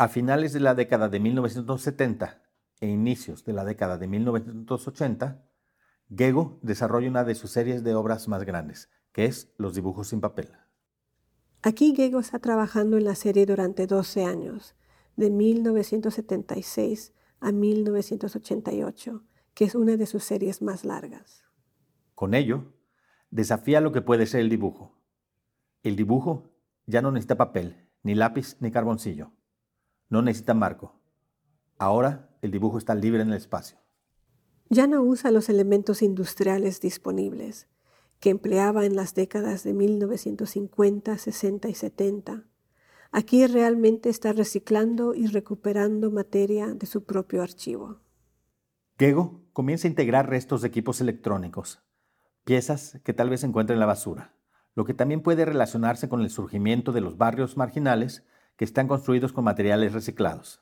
A finales de la década de 1970 e inicios de la década de 1980, Gego desarrolla una de sus series de obras más grandes, que es Los dibujos sin papel. Aquí Gego está trabajando en la serie durante 12 años, de 1976 a 1988, que es una de sus series más largas. Con ello, desafía lo que puede ser el dibujo. El dibujo ya no necesita papel, ni lápiz, ni carboncillo. No necesita marco. Ahora el dibujo está libre en el espacio. Ya no usa los elementos industriales disponibles que empleaba en las décadas de 1950, 60 y 70. Aquí realmente está reciclando y recuperando materia de su propio archivo. Gego comienza a integrar restos de equipos electrónicos, piezas que tal vez se encuentren en la basura, lo que también puede relacionarse con el surgimiento de los barrios marginales que están construidos con materiales reciclados.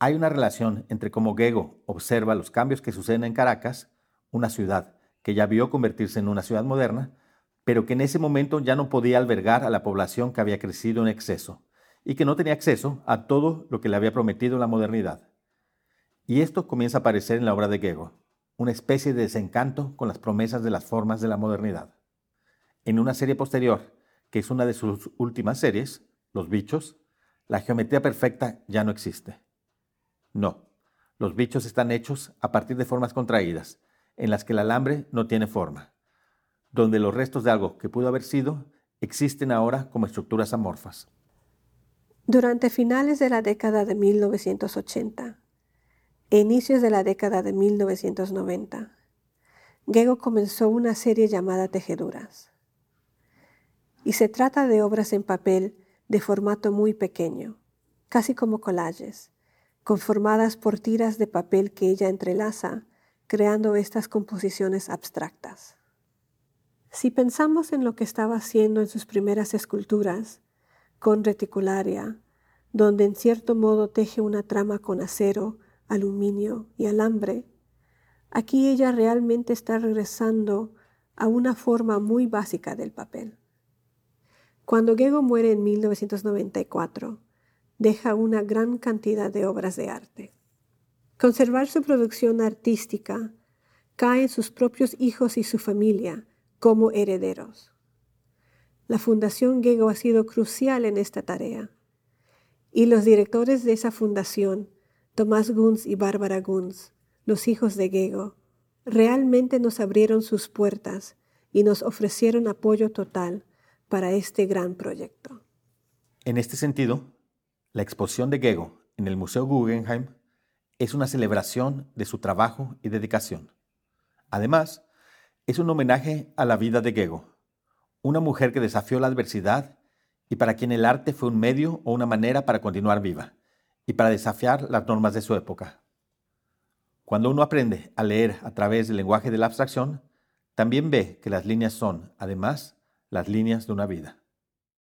Hay una relación entre cómo Gego observa los cambios que suceden en Caracas, una ciudad que ya vio convertirse en una ciudad moderna, pero que en ese momento ya no podía albergar a la población que había crecido en exceso y que no tenía acceso a todo lo que le había prometido la modernidad. Y esto comienza a aparecer en la obra de Gego, una especie de desencanto con las promesas de las formas de la modernidad. En una serie posterior, que es una de sus últimas series, Los bichos, la geometría perfecta ya no existe. No, los bichos están hechos a partir de formas contraídas, en las que el alambre no tiene forma, donde los restos de algo que pudo haber sido existen ahora como estructuras amorfas. Durante finales de la década de 1980 e inicios de la década de 1990, Gego comenzó una serie llamada Tejeduras. Y se trata de obras en papel de formato muy pequeño, casi como collages, conformadas por tiras de papel que ella entrelaza, creando estas composiciones abstractas. Si pensamos en lo que estaba haciendo en sus primeras esculturas, con reticularia, donde en cierto modo teje una trama con acero, aluminio y alambre, aquí ella realmente está regresando a una forma muy básica del papel. Cuando Gego muere en 1994, deja una gran cantidad de obras de arte. Conservar su producción artística cae en sus propios hijos y su familia como herederos. La Fundación Gego ha sido crucial en esta tarea y los directores de esa fundación, Tomás Gunz y Bárbara Gunz, los hijos de Gego, realmente nos abrieron sus puertas y nos ofrecieron apoyo total para este gran proyecto. En este sentido, la exposición de Gego en el Museo Guggenheim es una celebración de su trabajo y dedicación. Además, es un homenaje a la vida de Gego, una mujer que desafió la adversidad y para quien el arte fue un medio o una manera para continuar viva y para desafiar las normas de su época. Cuando uno aprende a leer a través del lenguaje de la abstracción, también ve que las líneas son, además, las líneas de una vida.